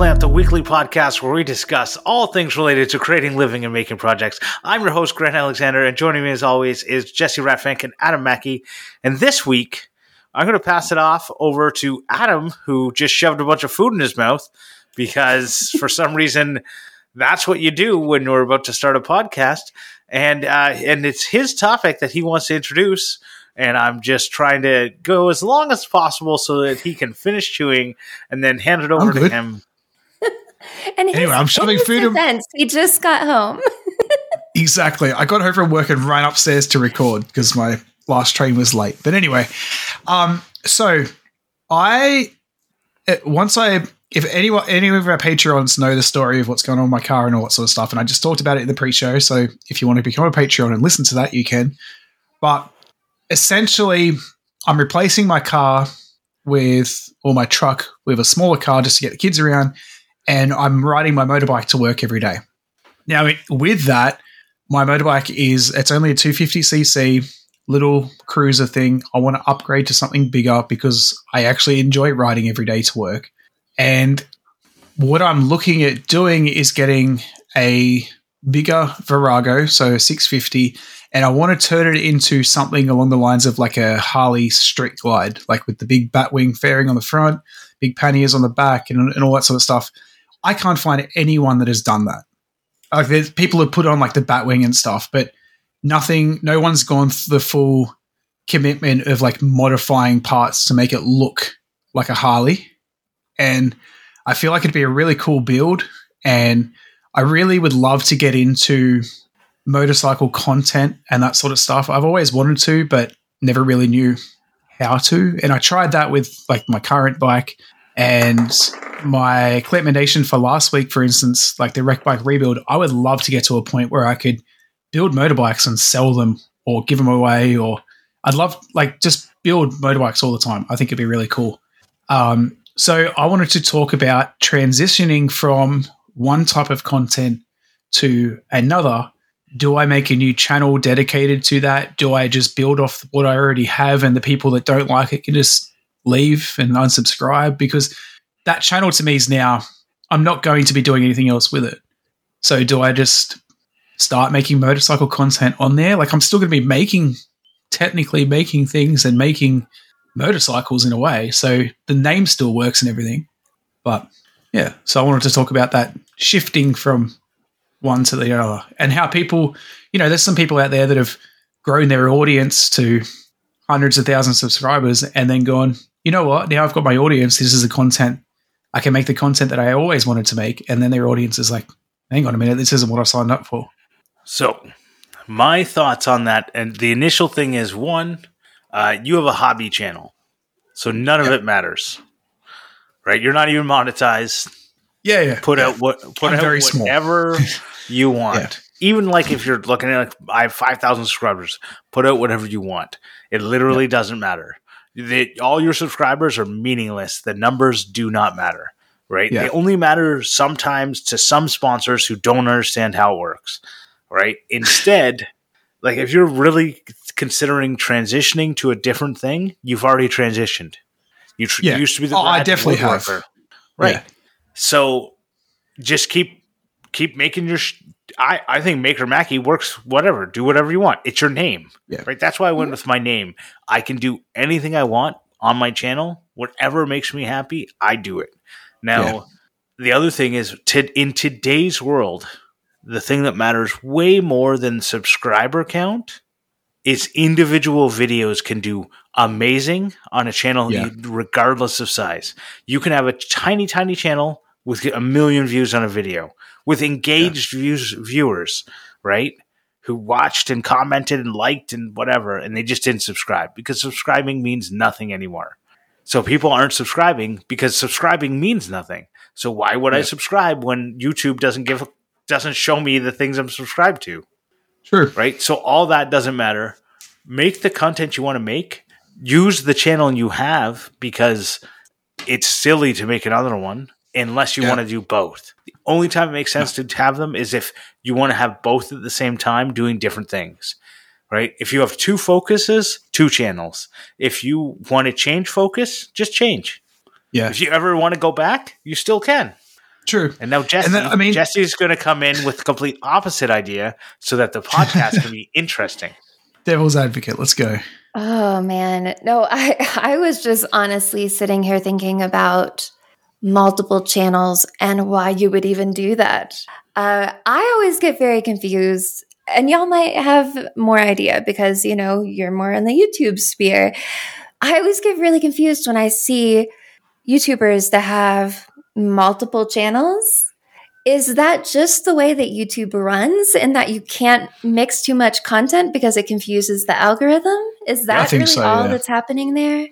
Clamp, the weekly podcast where we discuss all things related to creating, living, and making projects. I'm your host, Grant Alexander, and joining me as always is Jessy Ratfink and Adam Mackey. And this week, I'm going to pass it off over to Adam, who just shoved a bunch of food in his mouth because for some reason that's what you do when you're about to start a podcast. And uh, and it's his topic that he wants to introduce and I'm just trying to go as long as possible so that he can finish chewing and then hand it over to him. And anyway, I'm shoving food. Defense, he just got home. exactly. I got home from work and ran upstairs to record because my last train was late. But anyway, um, so I uh, once I if anyone any of our Patreons know the story of what's going on in my car and all that sort of stuff, and I just talked about it in the pre-show. So if you want to become a Patreon and listen to that, you can. But essentially, I'm replacing my car with, or my truck with a smaller car just to get the kids around. And I'm riding my motorbike to work every day. Now, with that, my motorbike is, it's only a 250cc little cruiser thing. I want to upgrade to something bigger because I actually enjoy riding every day to work. And what I'm looking at doing is getting a bigger Virago, so 650, and I want to turn it into something along the lines of like a Harley Street Glide, like with the big batwing fairing on the front, big panniers on the back, and, and all that sort of stuff. I can't find anyone that has done that. Like there's people have put on like the batwing and stuff, but nothing. No one's gone the full commitment of like modifying parts to make it look like a Harley. And I feel like it'd be a really cool build, and I really would love to get into motorcycle content and that sort of stuff. I've always wanted to, but never really knew how to. And I tried that with like my current bike and my recommendation for last week, for instance, like the wrecked bike rebuild. I would love to get to a point where I could build motorbikes and sell them or give them away, or I'd love like just build motorbikes all the time. I think it'd be really cool. Um, so I wanted to talk about transitioning from one type of content to another do I make a new channel dedicated to that? Do I just build off what I already have and the people that don't like it can just leave and unsubscribe? Because that channel to me is now, I'm not going to be doing anything else with it. So do I just start making motorcycle content on there? Like I'm still going to be making, technically making things and making motorcycles in a way. So the name still works and everything. But yeah, so I wanted to talk about that shifting from one to the other and how people, you know, there's some people out there that have grown their audience to hundreds of thousands of subscribers and then gone, you know what, now I've got my audience. This is the content. I can make the content that I always wanted to make. And then their audience is like, hang on a minute, this isn't what I signed up for. So, my thoughts on that, and the initial thing is one, uh, you have a hobby channel, so none of yep. it matters, right? You're not even monetized. Yeah, yeah. Put yeah. out what put I'm out whatever you want. Yeah. Even like if you're looking at like I have five thousand subscribers, put out whatever you want. It literally yeah. doesn't matter. They, all your subscribers are meaningless. The numbers do not matter, right? Yeah. They only matter sometimes to some sponsors who don't understand how it works, right? Instead, like if you're really considering transitioning to a different thing, you've already transitioned. You, tr- yeah. used to be the oh, I definitely have. right? Yeah. So just keep keep making your. Sh- I I think Maker Mackey works. Whatever, do whatever you want. It's your name, yeah. right? That's why I went with my name. I can do anything I want on my channel. Whatever makes me happy, I do it. Now, yeah. the other thing is, to, in today's world, the thing that matters way more than subscriber count is individual videos can do amazing on a channel yeah. regardless of size. You can have a tiny, tiny channel with a million views on a video with engaged yeah. views, viewers, right? Who watched and commented and liked and whatever, and they just didn't subscribe because subscribing means nothing anymore. So people aren't subscribing because subscribing means nothing. So why would yeah. I subscribe when YouTube doesn't give doesn't show me the things I'm subscribed to? Sure. Right? So all that doesn't matter. Make the content you want to make. Use the channel you have because it's silly to make another one unless you yeah. want to do both. The only time it makes sense to have them is if you want to have both at the same time doing different things. Right? If you have two focuses, two channels. If you want to change focus, just change. Yeah. If you ever want to go back, you still can. True. And now Jessy, and then, I mean, Jessy's going to come in with the complete opposite idea so that the podcast can be interesting. Devil's advocate. Let's go. Oh man, no, I I was just honestly sitting here thinking about multiple channels and why you would even do that. Uh, I always get very confused, and y'all might have more idea because you know you're more in the YouTube sphere. I always get really confused when I see YouTubers that have multiple channels. Is that just the way that YouTube runs and that you can't mix too much content because it confuses the algorithm? Is that really so, all yeah. that's happening there?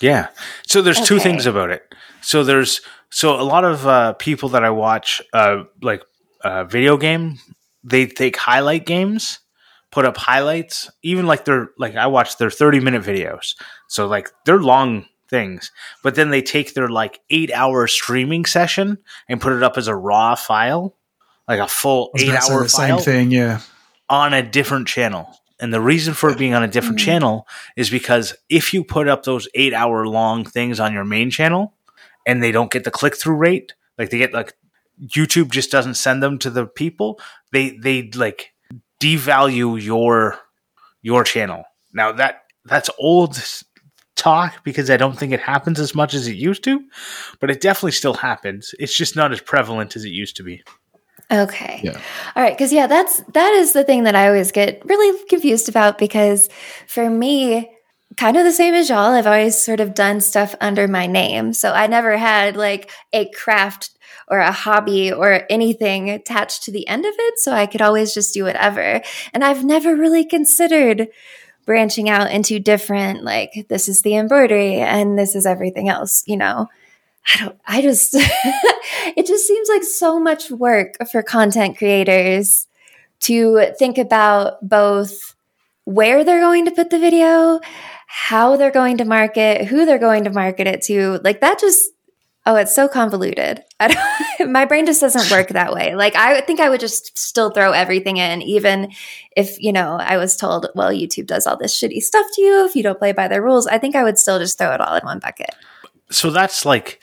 Yeah. So there's okay. two things about it. So there's so a lot of uh, people that I watch, uh, like uh, video game, they take highlight games, put up highlights, even like they're like I watch their 30 minute videos. So like they're long things, but then they take their like eight hour streaming session and put it up as a raw file, like a full eight hour file. Same thing, yeah. On a different channel. And the reason for it being on a different mm-hmm. channel is because if you put up those eight hour long things on your main channel and they don't get the click through rate, like they get like YouTube just doesn't send them to the people, they they like devalue your your channel. Now that that's old talk because I don't think it happens as much as it used to, but it definitely still happens. It's just not as prevalent as it used to be. Okay. Yeah. All right. Cause yeah, that's, that is the thing that I always get really confused about because for me, kind of the same as y'all, I've always sort of done stuff under my name. So I never had like a craft or a hobby or anything attached to the end of it. So I could always just do whatever. And I've never really considered branching out into different, like, this is the embroidery and this is everything else, you know? I don't, I just, it just seems like so much work for content creators to think about both where they're going to put the video, how they're going to market, who they're going to market it to. Like that just, oh, it's so convoluted. my brain just doesn't work that way. Like I think I would just still throw everything in, even if, you know, I was told, well, YouTube does all this shitty stuff to you if you don't play by their rules. I think I would still just throw it all in one bucket. So that's like,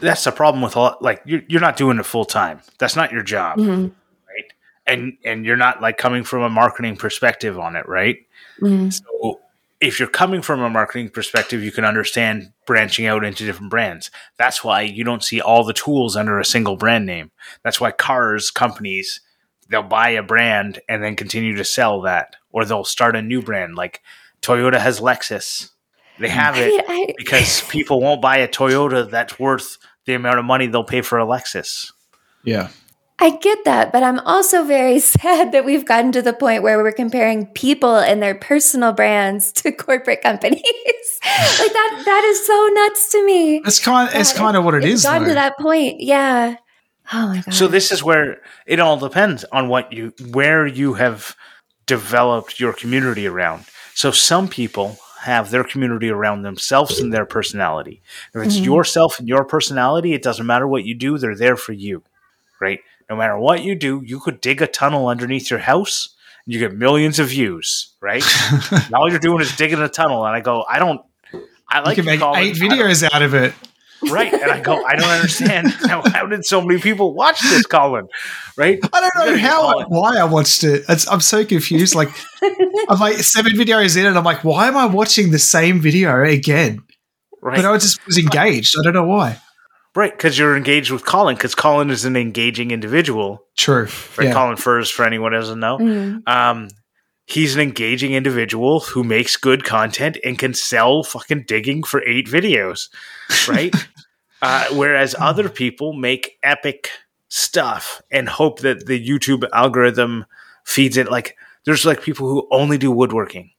that's the problem with a lot like you're, you're not doing it full time that's not your job mm-hmm. right and and you're not like coming from a marketing perspective on it right mm-hmm. so if you're coming from a marketing perspective you can understand branching out into different brands that's why you don't see all the tools under a single brand name that's why cars companies they'll buy a brand and then continue to sell that or they'll start a new brand like toyota has lexus they have it I, I, because people won't buy a Toyota that's worth the amount of money they'll pay for a Lexus. Yeah. I get that, but I'm also very sad that we've gotten to the point where we're comparing people and their personal brands to corporate companies. like that that is so nuts to me. It's kind of, it's kind of what it it's is. Gotten though. to that point, yeah. Oh my god. So this is where it all depends on what you where you have developed your community around. So some people have their community around themselves and their personality. If it's mm-hmm. yourself and your personality, it doesn't matter what you do, they're there for you, right? No matter what you do, you could dig a tunnel underneath your house and you get millions of views, right? all you're doing is digging a tunnel. And I go, I don't, I like you can make eight videos out of it. Right. And I go, I don't understand. How, how did so many people watch this, Colin? Right? I don't know how, why I watched it. It's, I'm so confused. Like, I'm like seven videos in, and I'm like, why am I watching the same video again? Right. But I just was engaged. I don't know why. Right, because you're engaged with Colin, because Colin is an engaging individual. True. Right, yeah. Colin Furze, for anyone who doesn't know. Mm-hmm. Um, he's an engaging individual who makes good content and can sell fucking digging for eight videos, right? uh, whereas other people make epic stuff and hope that the YouTube algorithm feeds it. Like there's like people who only do woodworking,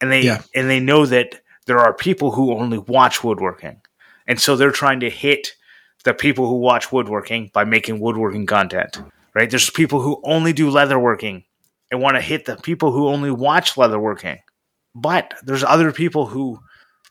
and they yeah. and they know that there are people who only watch woodworking, and so they're trying to hit the people who watch woodworking by making woodworking content. Right? There's people who only do leatherworking and want to hit the people who only watch leatherworking. But there's other people who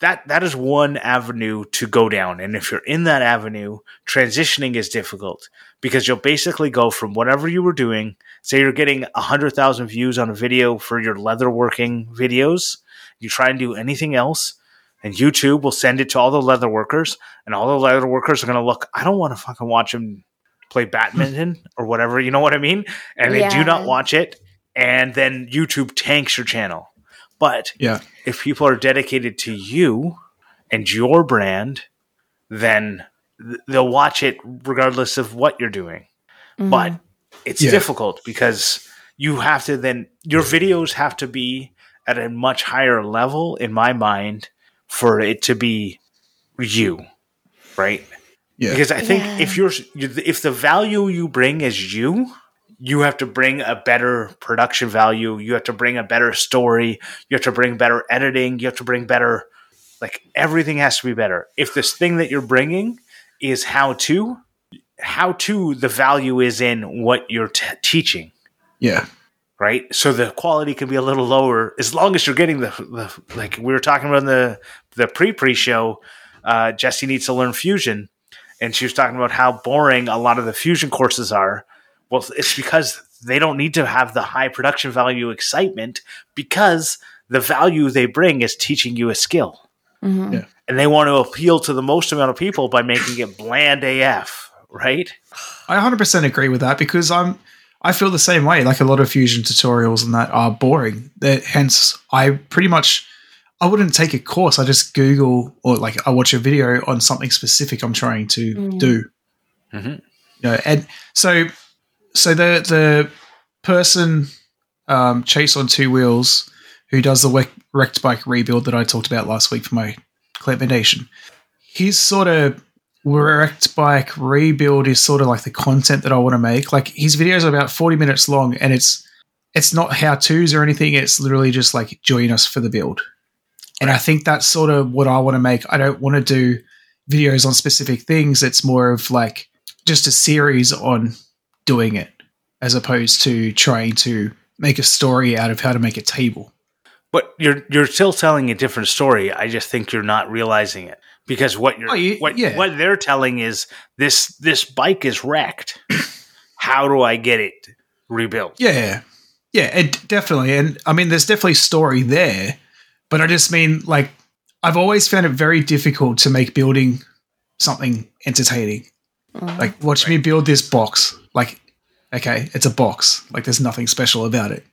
that that is one avenue to go down. And if you're in that avenue, transitioning is difficult because you'll basically go from whatever you were doing. Say you're getting a hundred thousand views on a video for your leatherworking videos. You try and do anything else, and YouTube will send it to all the leather workers, and all the leather workers are going to look. I don't want to fucking watch him play badminton or whatever, you know what I mean? And yeah. they do not watch it, and then YouTube tanks your channel. But yeah. if people are dedicated to you and your brand, then they'll watch it regardless of what you're doing. Mm-hmm. But it's yeah. difficult because you have to then your videos have to be at a much higher level in my mind for it to be you, right? Yeah. Because I think yeah. if you're if the value you bring is you, you have to bring a better production value. You have to bring a better story. You have to bring better editing. You have to bring better, like everything has to be better. If this thing that you're bringing is how to, how to, the value is in what you're t- teaching. Yeah. Right. So the quality can be a little lower as long as you're getting the, the like we were talking about in the, the pre pre show. Uh, Jessy needs to learn fusion. And she was talking about how boring a lot of the fusion courses are. Well, it's because they don't need to have the high production value excitement because the value they bring is teaching you a skill. Mm-hmm. Yeah and they want to appeal to the most amount of people by making it bland AF, right? I 100% agree with that because I'm I feel the same way. Like a lot of fusion tutorials and that are boring. That hence I pretty much I wouldn't take a course. I just Google or like I watch a video on something specific I'm trying to mm. do. Mm-hmm. You know, and so so the the person um, chase on two wheels who does the wrecked bike rebuild that I talked about last week for my CLAMPmendation. He's sort of wrecked bike rebuild is sort of like the content that I want to make. Like his videos are about 40 minutes long and it's it's not how to's or anything. It's literally just like join us for the build. And I think that's sort of what I want to make. I don't want to do videos on specific things. It's more of like just a series on doing it as opposed to trying to make a story out of how to make a table. But you're you're still telling a different story. I just think you're not realizing it because what you're oh, you, what yeah. what they're telling is this this bike is wrecked. How do I get it rebuilt? Yeah, yeah, it definitely. And I mean, there's definitely story there, but I just mean like I've always found it very difficult to make building something entertaining. Mm. Like watch right. me build this box. Like, okay, it's a box. Like there's nothing special about it.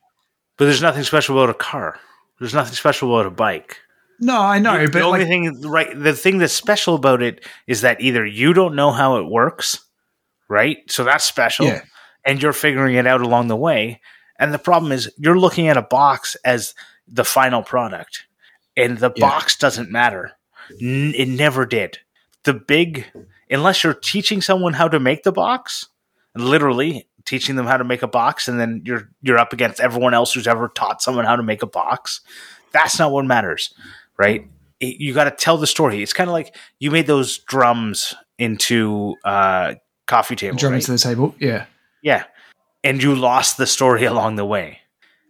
But there's nothing special about a car. There's nothing special about a bike. No, I know, the, but the only like, thing right the thing that's special about it is that either you don't know how it works, right? So that's special. Yeah. And you're figuring it out along the way. And the problem is you're looking at a box as the final product. And the yeah. box doesn't matter. N- it never did. The big unless you're teaching someone how to make the box, literally teaching them how to make a box and then you're you're up against everyone else who's ever taught someone how to make a box that's not what matters right it, you got to tell the story it's kind of like you made those drums into uh coffee table drums right? to the table yeah yeah and you lost the story along the way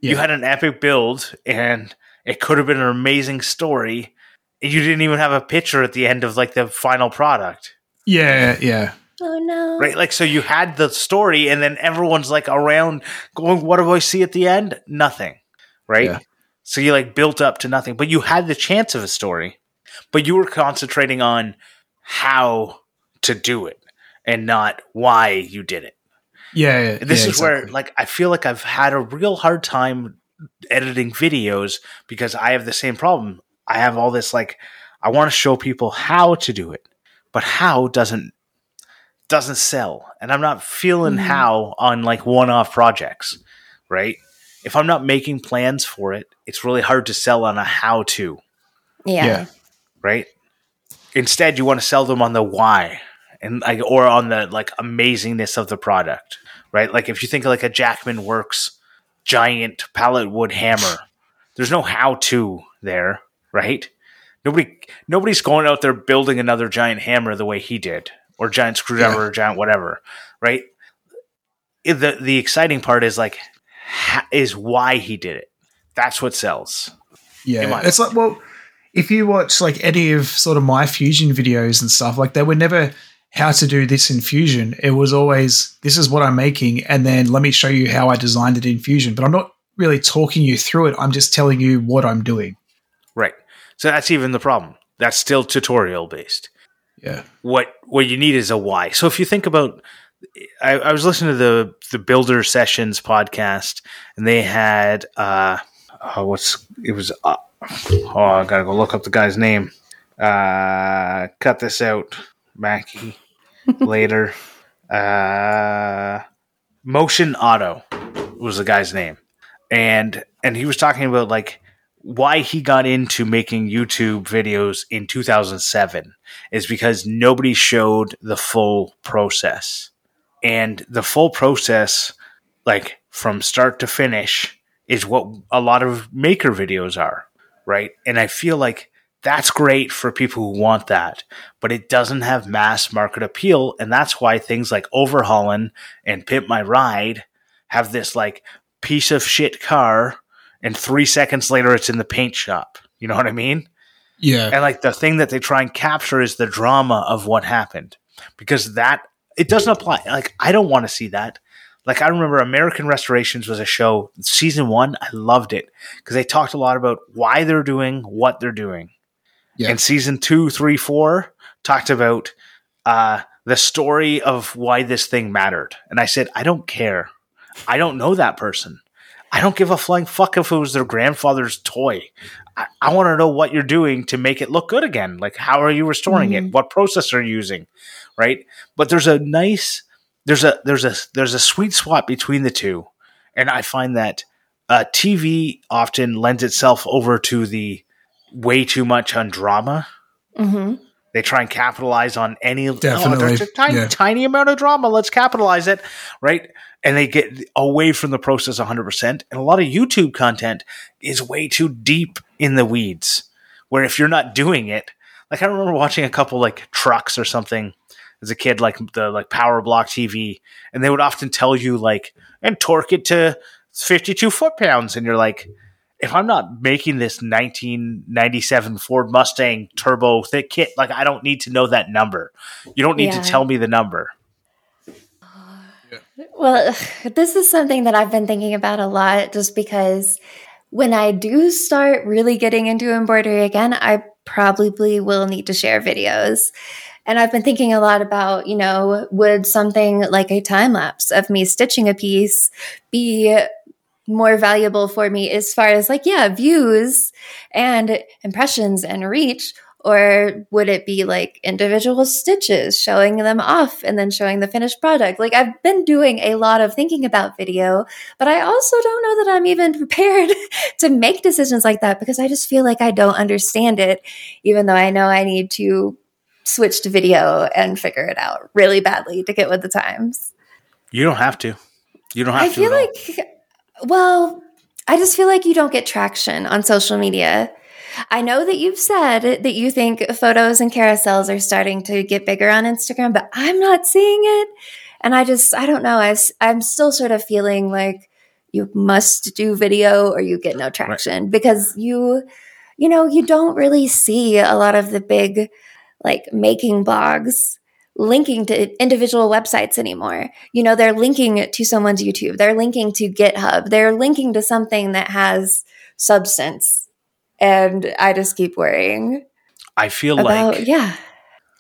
yeah. you had an epic build and it could have been an amazing story you didn't even have a picture at the end of like the final product yeah yeah Oh no. Right? Like so you had the story and then everyone's like around going, What do I see at the end? Nothing. Right? Yeah. So you like built up to nothing. But you had the chance of a story. But you were concentrating on how to do it and not why you did it. Yeah. yeah this yeah, is exactly. where like I feel like I've had a real hard time editing videos because I have the same problem. I have all this like I want to show people how to do it, but how doesn't doesn't sell and i'm not feeling mm-hmm. how on like one-off projects right if i'm not making plans for it it's really hard to sell on a how to yeah, yeah. right instead you want to sell them on the why and like or on the like amazingness of the product right like if you think like a jackman works giant pallet wood hammer there's no how to there right nobody nobody's going out there building another giant hammer the way he did or giant screwdriver yeah. or giant whatever, right? The the exciting part is like is why he did it. That's what sells. Yeah, it's like well, if you watch like any of sort of my fusion videos and stuff, like they were never how to do this in Fusion. It was always this is what I'm making, and then let me show you how I designed it in Fusion. But I'm not really talking you through it. I'm just telling you what I'm doing. Right. So that's even the problem. That's still tutorial based. Yeah. What what you need is a why. So if you think about I, I, was listening to the the Builder Sessions podcast, and they had uh, oh, what's it was. Uh, oh, I gotta go look up the guy's name. Uh, cut this out, Mackey. later, uh, Motion Auto was the guy's name, and and he was talking about like why he got into making YouTube videos in 2007 is because nobody showed the full process. And the full process, like from start to finish, is what a lot of maker videos are, right? And I feel like that's great for people who want that, but it doesn't have mass market appeal. And that's why things like Overhaulin' and Pimp My Ride have this like piece of shit car and three seconds later it's in the paint shop. You know what I mean? Yeah. And like the thing that they try and capture is the drama of what happened because that it doesn't apply. Like I don't want to see that. Like I remember American Restorations was a show season one. I loved it because they talked a lot about why they're doing what they're doing. Yeah. And season two, three, four talked about uh, the story of why this thing mattered. And I said, I don't care. I don't know that person. I don't give a flying fuck if it was their grandfather's toy. I, I want to know what you're doing to make it look good again. Like, how are you restoring mm-hmm. it? What process are you using? Right. But there's a nice, there's a, there's a, there's a sweet spot between the two. And I find that uh, TV often lends itself over to the way too much on drama. Mm-hmm. They try and capitalize on any Definitely. Oh, a tiny, yeah. tiny amount of drama. Let's capitalize it, right? And they get away from the process 100%. And a lot of YouTube content is way too deep in the weeds. Where if you're not doing it, like I remember watching a couple like trucks or something as a kid, like the like Power Block TV, and they would often tell you like and torque it to 52 foot pounds, and you're like, if I'm not making this 1997 Ford Mustang turbo thick kit, like I don't need to know that number. You don't need yeah. to tell me the number. Uh, well, this is something that I've been thinking about a lot just because when I do start really getting into embroidery again, I probably will need to share videos. And I've been thinking a lot about, you know, would something like a time lapse of me stitching a piece be more valuable for me as far as like, yeah, views and impressions and reach? Or would it be like individual stitches, showing them off and then showing the finished product? Like I've been doing a lot of thinking about video, but I also don't know that I'm even prepared to make decisions like that because I just feel like I don't understand it, even though I know I need to switch to video and figure it out really badly to get with the times. You don't have to. You don't have I to. I feel like well, I just feel like you don't get traction on social media. I know that you've said that you think photos and carousels are starting to get bigger on Instagram, but I'm not seeing it. And I just, I don't know. I, I'm still sort of feeling like you must do video or you get no traction right. because you, you know, you don't really see a lot of the big like making blogs linking to individual websites anymore. You know, they're linking to someone's YouTube, they're linking to GitHub, they're linking to something that has substance. And I just keep worrying. I feel about, like yeah.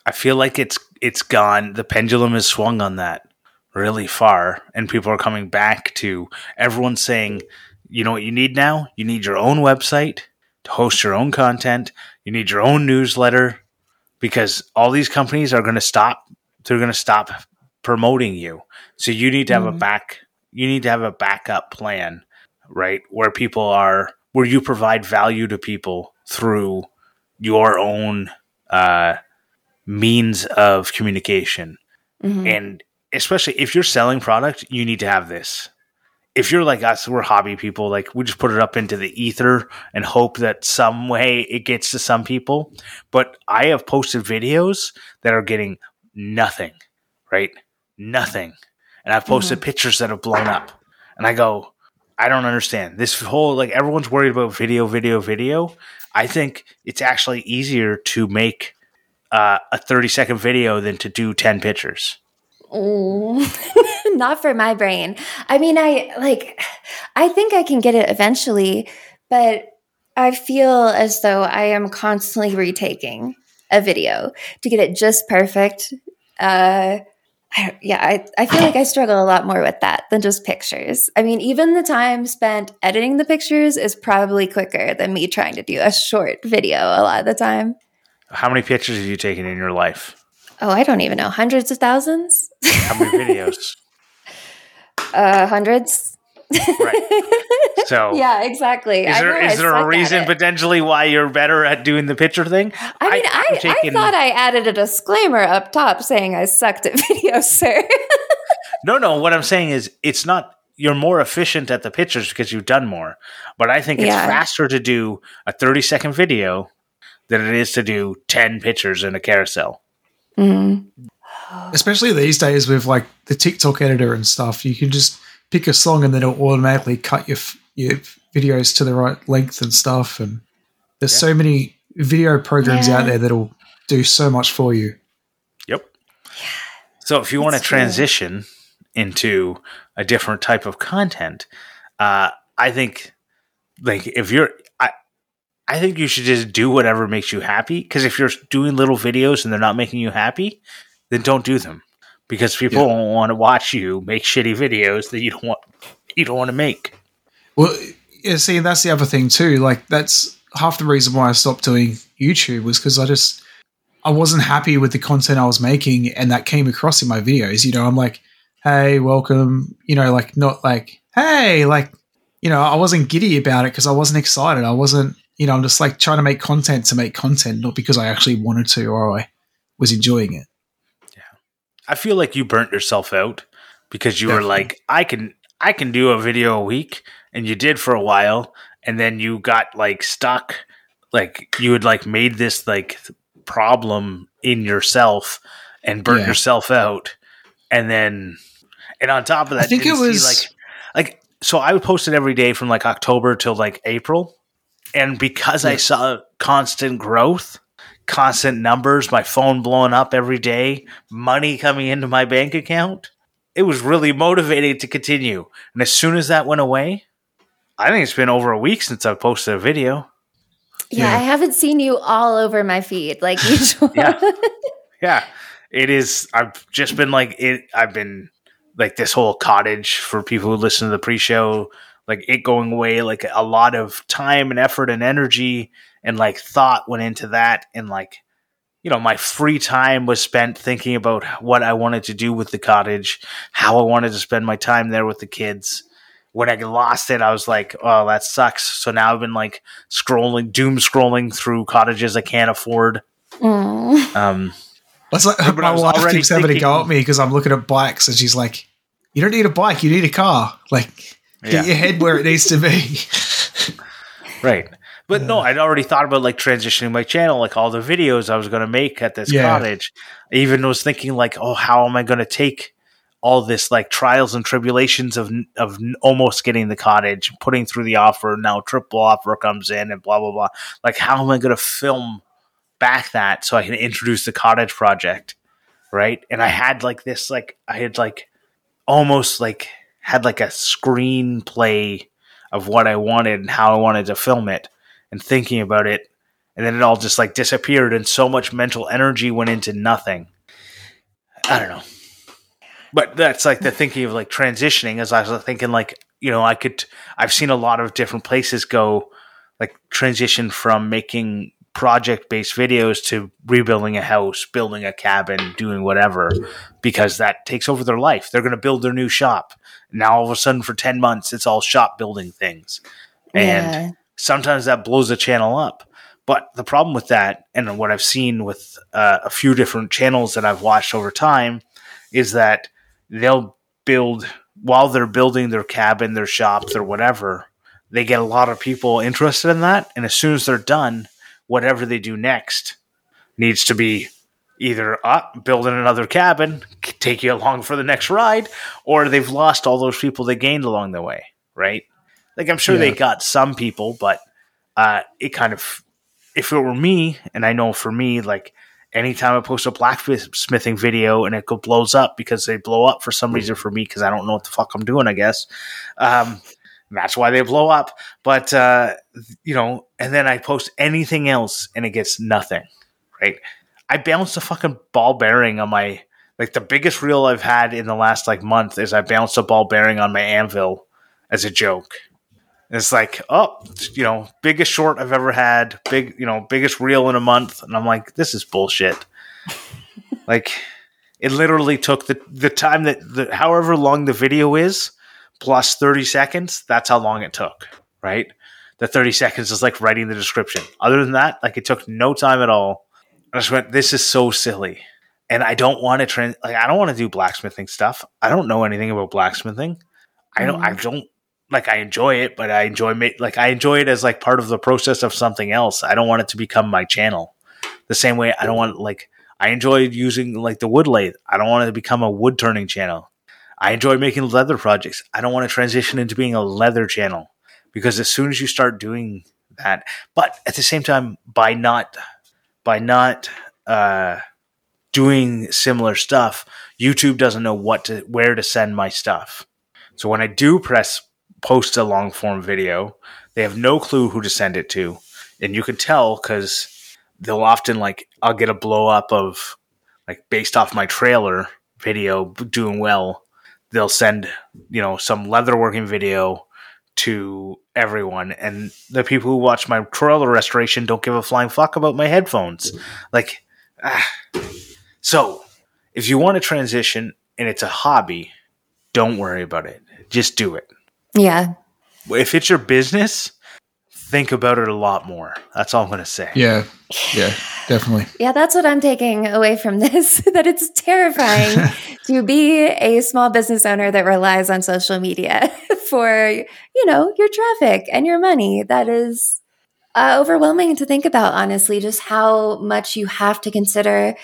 I feel like it's it's gone. The pendulum has swung on that really far and people are coming back to everyone saying, you know what you need now? You need your own website to host your own content. You need your own newsletter because all these companies are going to stop. They're going to stop promoting you. So you need to have mm-hmm. a back. You need to have a backup plan, right? Where people are, where you provide value to people through your own uh, means of communication, mm-hmm. and especially if you're selling product, you need to have this if you're like us, we're hobby people. Like we just put it up into the ether and hope that some way it gets to some people. But I have posted videos that are getting nothing, right? Nothing. And I've posted mm-hmm. pictures that have blown up. And I go, I don't understand. This whole like everyone's worried about video, video, video. I think it's actually easier to make uh, a 30 second video than to do 10 pictures. not for my brain. I mean, I like, I think I can get it eventually, but I feel as though I am constantly retaking a video to get it just perfect. Uh, I, yeah, I, I feel like I struggle a lot more with that than just pictures. I mean, even the time spent editing the pictures is probably quicker than me trying to do a short video a lot of the time. How many pictures have you taken in your life? Oh, I don't even know. Hundreds of thousands? How many videos? uh, hundreds. right. So yeah, exactly. Is there is there a reason potentially why you're better at doing the picture thing? I mean, I, I, taking... I thought I added a disclaimer up top saying I sucked at video, sir. no, no. What I'm saying is, it's not. You're more efficient at the pictures because you've done more. But I think it's yeah. faster to do a 30 second video than it is to do 10 pictures in a carousel. Mm-hmm. Especially these days with like the TikTok editor and stuff, you can just pick a song and then it'll automatically cut your your videos to the right length and stuff. And there's yeah. so many video programs yeah. out there that'll do so much for you. Yep. So if you want to transition into a different type of content, uh, I think like if you're I think you should just do whatever makes you happy. Because if you're doing little videos and they're not making you happy, then don't do them because people yeah. don't want to watch you make shitty videos that you don't want you don't want to make. Well, yeah, see, that's the other thing too. Like that's half the reason why I stopped doing YouTube was because I just I wasn't happy with the content I was making, and that came across in my videos. You know, I'm like, hey, welcome. You know, like not like hey, like you know, I wasn't giddy about it because I wasn't excited. I wasn't, you know, I'm just like trying to make content to make content, not because I actually wanted to or I was enjoying it. Yeah. I feel like you burnt yourself out because you Definitely. were like, I can I can do a video a week, and you did for a while, and then you got like stuck, like you had like made this like problem in yourself and burnt yeah. yourself out, and then and on top of that, I think it was like like so I would post it every day from like October till like April, and because yeah. I saw constant growth constant numbers, my phone blowing up every day, money coming into my bank account. It was really motivating to continue. And as soon as that went away, I think it's been over a week since I've posted a video. Yeah, yeah. I haven't seen you all over my feed like usual. yeah. Yeah. It is I've just been like it I've been like this whole cottage for people who listen to the pre-show, like it going away, like a lot of time and effort and energy and like thought went into that. And like you know my free time was spent thinking about what i wanted to do with the cottage how i wanted to spend my time there with the kids. When i lost it i was like oh that sucks. So now i've been like scrolling doom scrolling through cottages i can't afford. Aww. um that's like my wife keeps having to go at me because i'm looking at bikes and she's like you don't need a bike you need a car. Like get yeah. your head where it needs to be right but no, I'd already thought about like transitioning my channel, like all the videos I was going to make at this yeah. cottage. I even was thinking like, oh, how am I going to take all this like trials and tribulations of of almost getting the cottage, putting through the offer, now triple offer comes in, and blah blah blah. Like, how am I going to film back that so I can introduce the cottage project, right? And I had like this, like I had like almost like had like a screenplay of what I wanted and how I wanted to film it and thinking about it, and then it all just like disappeared, and so much mental energy went into nothing. I don't know. But that's like the thinking of like transitioning as I was thinking like, you know, I could I've seen a lot of different places go like transition from making project based videos to rebuilding a house, building a cabin, doing whatever, because that takes over their life. They're going to build their new shop. Now, all of a sudden, for 10 months, it's all shop building things. And yeah sometimes that blows the channel up. But the problem with that, and what I've seen with uh, a few different channels that I've watched over time, is that they'll build while they're building their cabin, their shops, or whatever. They get a lot of people interested in that, and as soon as they're done, whatever they do next needs to be either up building another cabin, take you along for the next ride, or they've lost all those people they gained along the way, right? Like I'm sure yeah. they got some people, but uh, it kind of if it were me, and I know for me, like anytime I post a blacksmithing video and it blows up because they blow up for some reason for me because I don't know what the fuck I'm doing, I guess. Um, that's why they blow up. But uh, you know, and then I post anything else and it gets nothing. Right? I bounced a fucking ball bearing on my Like the biggest reel I've had in the last like month is I bounced a ball bearing on my anvil as a joke. it's like, oh, you know, biggest short I've ever had, big, you know, biggest reel in a month, and I'm like, this is bullshit. like, it literally took the the time that the however long the video is plus 30 seconds. That's how long it took, right? The 30 seconds is like writing the description. Other than that, like it took no time at all. I just went, this is so silly and I don't want to trans like I don't want to do blacksmithing stuff. I don't know anything about blacksmithing. I don't. I mm. don't like. I enjoy it, but I enjoy ma- like I enjoy it as like part of the process of something else. I don't want it to become my channel. The same way I don't want like I enjoy using like the wood lathe. I don't want it to become a wood turning channel. I enjoy making leather projects. I don't want to transition into being a leather channel because as soon as you start doing that, but at the same time, by not by not uh doing similar stuff, YouTube doesn't know what to where to send my stuff. So when I do press post a long form video, they have no clue who to send it to. And you can tell because they'll often like I'll get a blow up of like based off my trailer video doing well. They'll send, you know, some leatherworking video to everyone and the people who watch my trailer restoration don't give a flying fuck about my headphones. Like ah, so, if you want to transition and it's a hobby, don't worry about it. Just do it. Yeah. If it's your business, think about it a lot more. That's all I'm going to say. Yeah. Yeah, definitely. Yeah, that's what I'm taking away from this that it's terrifying to be a small business owner that relies on social media for, you know, your traffic and your money. That is uh, overwhelming to think about, honestly, just how much you have to consider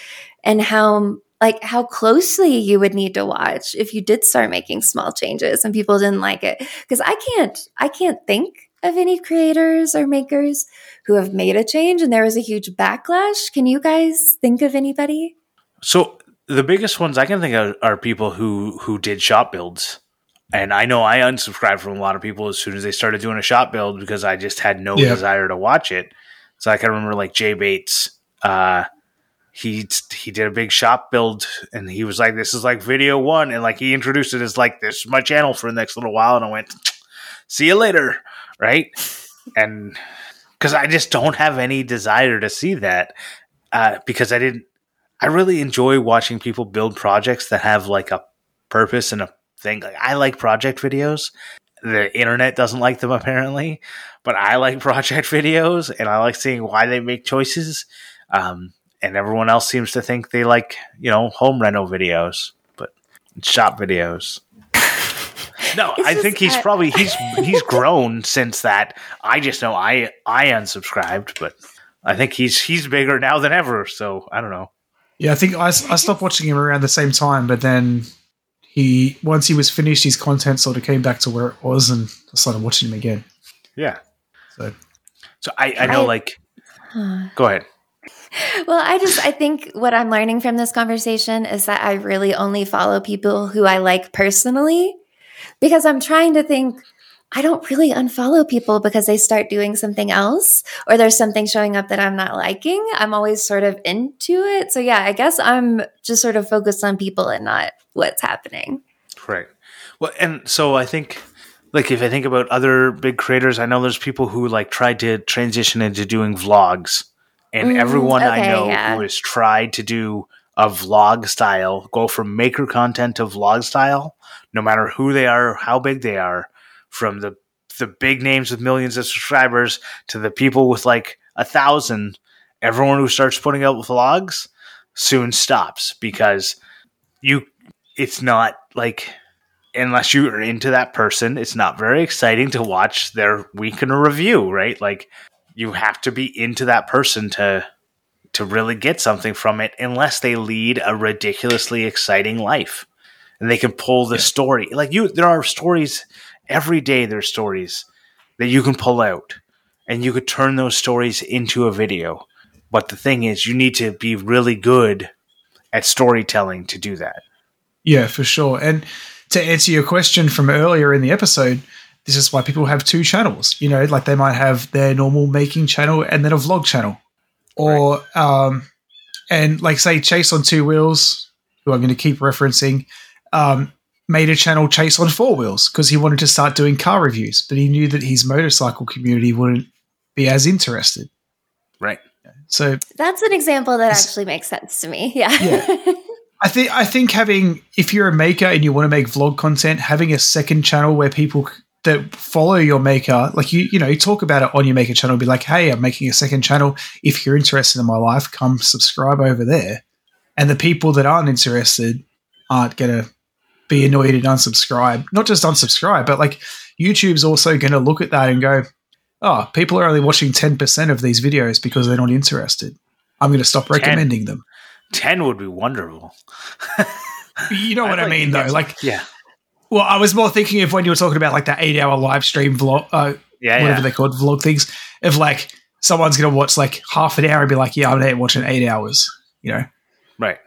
and how like how closely you would need to watch if you did start making small changes and people didn't like it because i can't i can't think of any creators or makers who have made a change and there was a huge backlash? Can you guys think of anybody? So the biggest ones i can think of are people who who did shop builds. And i know i unsubscribed from a lot of people as soon as they started doing a shop build because i just had no yeah. desire to watch it. So i can remember like jay bates uh he he did a big shop build and he was like this is like video one. And like he introduced it as like this is my channel for the next little while. And i went see you later right? And because i just don't have any desire to see that uh, because i didn't i really enjoy watching people build projects that have like a purpose and a thing. Like i like project videos. The internet doesn't like them apparently but i like project videos and i like seeing why they make choices um, and everyone else seems to think they like you know home rental videos, but shop videos. No, it's I think he's probably he's he's grown since that. I just know I I unsubscribed, but I think he's he's bigger now than ever. So I don't know. Yeah, I think I, I stopped watching him around the same time, but then he once he was finished, his content sort of came back to where it was, and I started watching him again. Yeah. So, so I I know like. Go ahead well, I just I think what I'm learning from this conversation is that I really only follow people who I like personally because I'm trying to think I don't really unfollow people because they start doing something else or there's something showing up that I'm not liking. I'm always sort of into it. So yeah, I guess I'm just sort of focused on people and not what's happening. Right. Well, and so I think like if I think about other big creators, I know there's people who like tried to transition into doing vlogs and mm, everyone okay, I know yeah. who has tried to do a vlog style, go from maker content to vlog style, no matter who they are, how big they are, from the the big names with millions of subscribers to the people with like a thousand, everyone who starts putting out vlogs soon stops because you it's not like unless you are into that person, it's not very exciting to watch their week in a review, right? Like you have to be into that person to to really get something from it unless they lead a ridiculously exciting life and they can pull the yeah. story like you there are stories every day there's stories that you can pull out and you could turn those stories into a video but the thing is you need to be really good at storytelling to do that yeah for sure and to answer your question from earlier in the episode this is why people have two channels. You know, like they might have their normal making channel and then a vlog channel, or right. um, and like say Chase on two wheels. who I'm going to keep referencing, um, made a channel Chase on Four Wheels because he wanted to start doing car reviews, but he knew that his motorcycle community wouldn't be as interested. Right. So that's an example that actually makes sense to me. Yeah. yeah. I think I think having if you're a maker and you want to make vlog content, having a second channel where people that follow your maker, like you, you know, you talk about it on your maker channel, be like, hey, I'm making a second channel. If you're interested in my life, come subscribe over there. And the people that aren't interested aren't gonna be annoyed and unsubscribe. Not just unsubscribe, but like YouTube's also gonna look at that and go, oh, people are only watching 10% of these videos because they're not interested. I'm going to stop recommending 10. them. 10 would be wonderful. you know what I, I mean, though? Like, yeah. Well, I was more thinking of when you were talking about like that eight hour live stream vlog, uh, yeah, whatever yeah. they're called, vlog things, of like someone's going to watch like half an hour and be like, yeah, I'm not watching eight hours, you know? Right.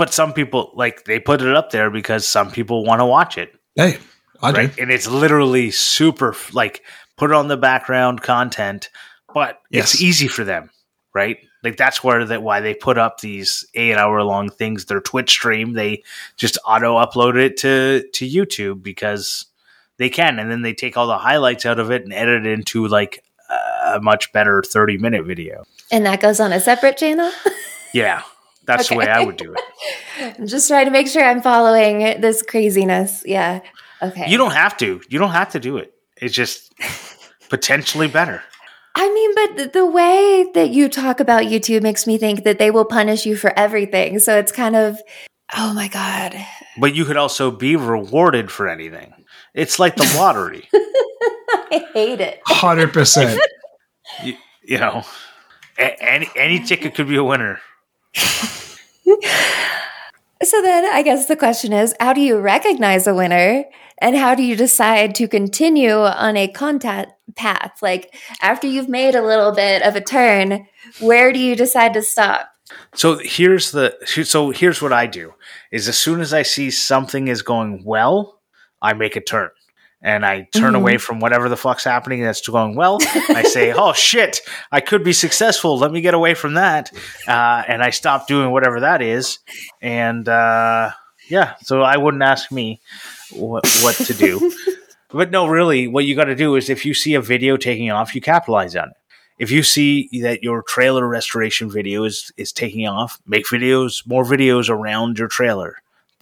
But some people, like, they put it up there because some people want to watch it. Hey, I right? do. And it's literally super, like, put it on the background content, but yes. it's easy for them, right? Like that's where that why they put up these eight hour long things. Their Twitch stream, they just auto upload it to to YouTube because they can, and then they take all the highlights out of it and edit it into like a much better thirty minute video. And that goes on a separate channel. yeah, that's okay. the way I would do it. I'm just trying to make sure I'm following this craziness. Yeah. Okay. You don't have to. You don't have to do it. It's just potentially better. I mean, but the way that you talk about YouTube makes me think that they will punish you for everything. So it's kind of, oh my God. But you could also be rewarded for anything. It's like the lottery. I hate it. 100%. you, you know, any, any ticket could be a winner. So then I guess the question is how do you recognize a winner and how do you decide to continue on a content path? Like after you've made a little bit of a turn, where do you decide to stop? So here's the so here's what I do is as soon as I see something is going well, I make a turn and I turn mm-hmm. away from whatever the fuck's happening that's going well. I say, "Oh shit, I could be successful. Let me get away from that," uh, and I stop doing whatever that is. And uh, yeah, so I wouldn't ask me what, what to do. but no, really, what you got to do is if you see a video taking off, you capitalize on it. If you see that your trailer restoration video is, is taking off, make videos, more videos around your trailer.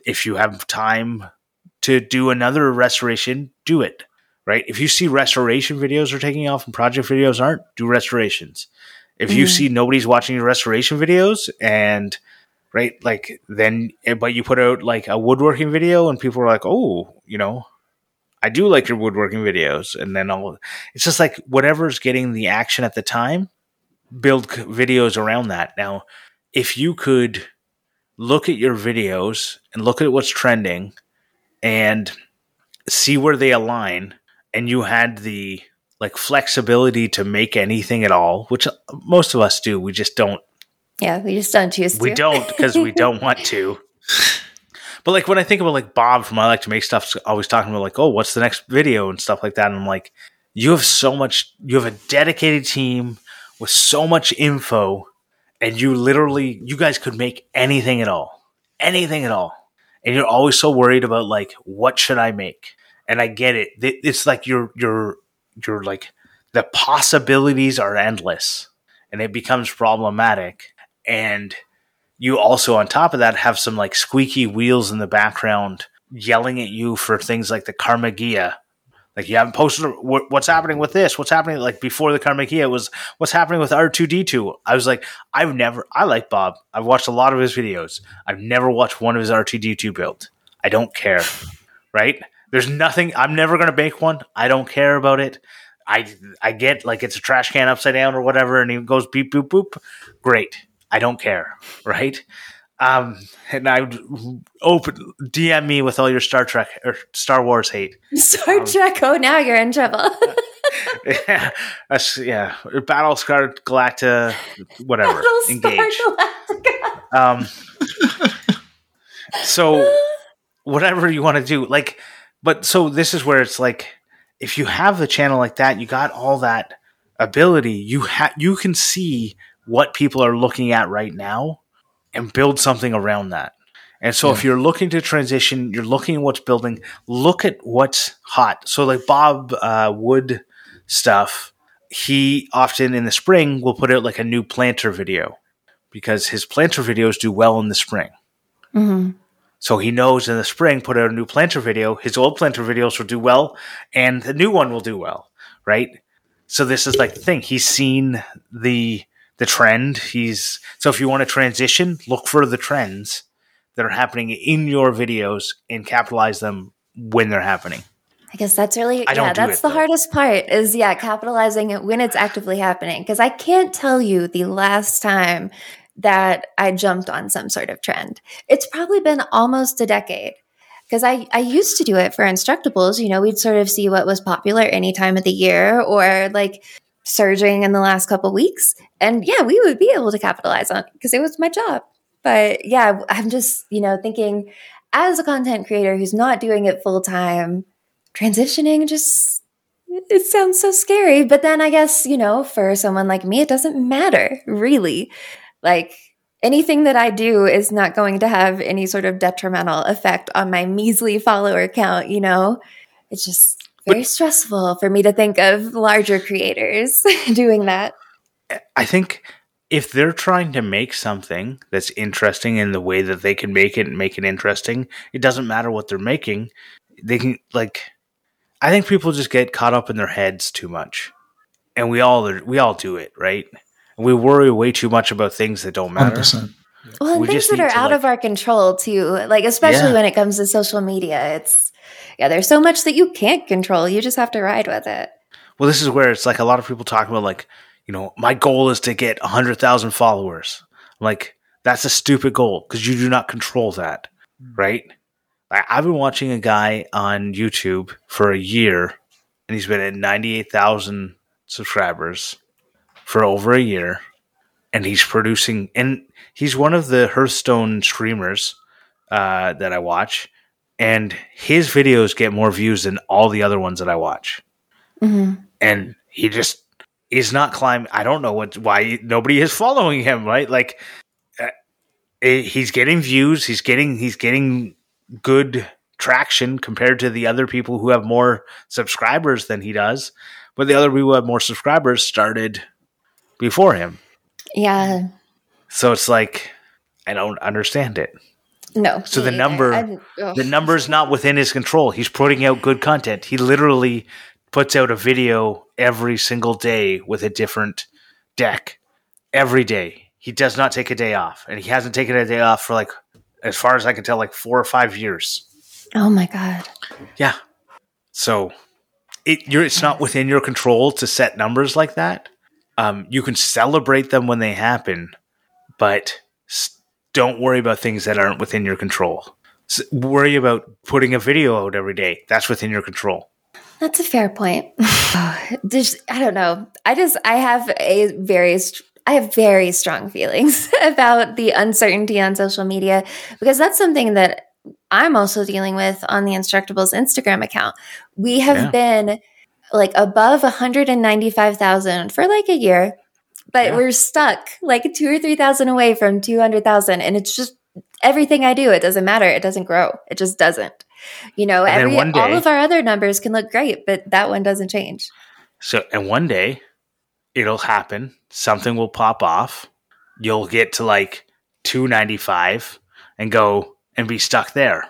If you have time to do another restoration, do it. Right? If you see restoration videos are taking off and project videos aren't, do restorations. If you mm-hmm. see nobody's watching your restoration videos and right, like then eh, but you put out like a woodworking video and people are like, "Oh, you know, I do like your woodworking videos." And then all it's just like whatever's getting the action at the time, build videos around that. Now, if you could look at your videos and look at what's trending and see where they align and you had the like flexibility to make anything at all, which most of us do. We just don't. Yeah, we just don't choose to. We don't because we don't want to. But like when I think about like Bob from I like to make stuff, always talking about like, oh, what's the next video and stuff like that. And I'm like, you have so much. You have a dedicated team with so much info, and you literally, you guys could make anything at all, anything at all and you're always so worried about like what should I make? And I get it. It's like you're you're you're like the possibilities are endless and it becomes problematic and you also on top of that have some like squeaky wheels in the background yelling at you for things like the Karmann like you haven't posted what's happening with this, what's happening like before the Karmann it was what's happening with R two D two. I was like, I've never, I like Bob. I've watched a lot of his videos. I've never watched one of his R two D two build. I don't care, right? There's nothing. I'm never gonna make one. I don't care about it. I I get like it's a trash can upside down or whatever, and he goes beep boop boop. Great. I don't care, right? Um, and I would open DM me with all your Star Trek or Star Wars hate. Star um, Trek. Oh, now you're in trouble. yeah, yeah. Battlestar Galactica, whatever. Engage. Galactica. Um, so whatever you want to do, like, but so this is where it's like, if you have the channel like that, you got all that ability. You have you can see what people are looking at right now and build something around that. And so, yeah. if you're looking to transition, you're looking at what's building. Look at what's hot. So, like Bob uh, Wood stuff, he often in the spring will put out like a new planter video because his planter videos do well in the spring. Mm-hmm. So he knows in the spring, put out a new planter video. His old planter videos will do well, and the new one will do well, right? So this is like the thing. He's seen the the trend. He's so if you want to transition, look for the trends that are happening in your videos and capitalize them when they're happening. I guess that's really yeah, that's it, the though. hardest part is yeah, capitalizing it when it's actively happening because I can't tell you the last time that I jumped on some sort of trend. It's probably been almost a decade because I, I used to do it for Instructables. You know, we'd sort of see what was popular any time of the year or like surging in the last couple weeks. And yeah, we would be able to capitalize on it because it was my job. But yeah, I'm just, you know, thinking as a content creator who's not doing it full time, transitioning just it sounds so scary. But then I guess, you know, for someone like me, it doesn't matter really. Like anything that I do is not going to have any sort of detrimental effect on my measly follower count, you know? It's just very but, stressful for me to think of larger creators doing that. I think if they're trying to make something that's interesting in the way that they can make it and make it interesting, it doesn't matter what they're making. They can like I think people just get caught up in their heads too much. And we all are, we all do it, right? we worry way too much about things that don't matter. 100%. Well, and we things that are out like, of our control too. Like especially yeah. when it comes to social media, it's yeah, there's so much that you can't control. You just have to ride with it. Well, this is where it's like a lot of people talk about like, you know, my goal is to get 100,000 followers. Like that's a stupid goal because you do not control that, hmm. right? I've been watching a guy on YouTube for a year and he's been at 98,000 subscribers for over a year, and he's producing. And he's one of the Hearthstone streamers uh, that I watch, and his videos get more views than all the other ones that I watch. Mm-hmm. And he just is not climbing. I don't know what why nobody is following him. Right, like uh, he's getting views. He's getting he's getting good traction compared to the other people who have more subscribers than he does. But the other people who have more subscribers started before him. Yeah. So it's like I don't understand it. No. So the number I, the number is not within his control. He's putting out good content. He literally puts out a video every single day with a different deck every day. He does not take a day off, and he hasn't taken a day off for like, as far as I can tell, like four or five years. Oh my god! Yeah. So it you're it's not within your control to set numbers like that. Um, you can celebrate them when they happen, but don't worry about things that aren't within your control. worry about putting a video out every day. That's within your control. That's a fair point. just, I don't know. I just I have a very I have very strong feelings about the uncertainty on social media because that's something that I'm also dealing with on the Instructables Instagram account. We have yeah. been like above 195,000 for like a year, but yeah. we're stuck like two or 3,000 away from 200,000. And it's just everything I do, it doesn't matter. It doesn't grow. It just doesn't. You know, every, day, all of our other numbers can look great, but that one doesn't change. So, and one day it'll happen. Something will pop off. You'll get to like 295 and go and be stuck there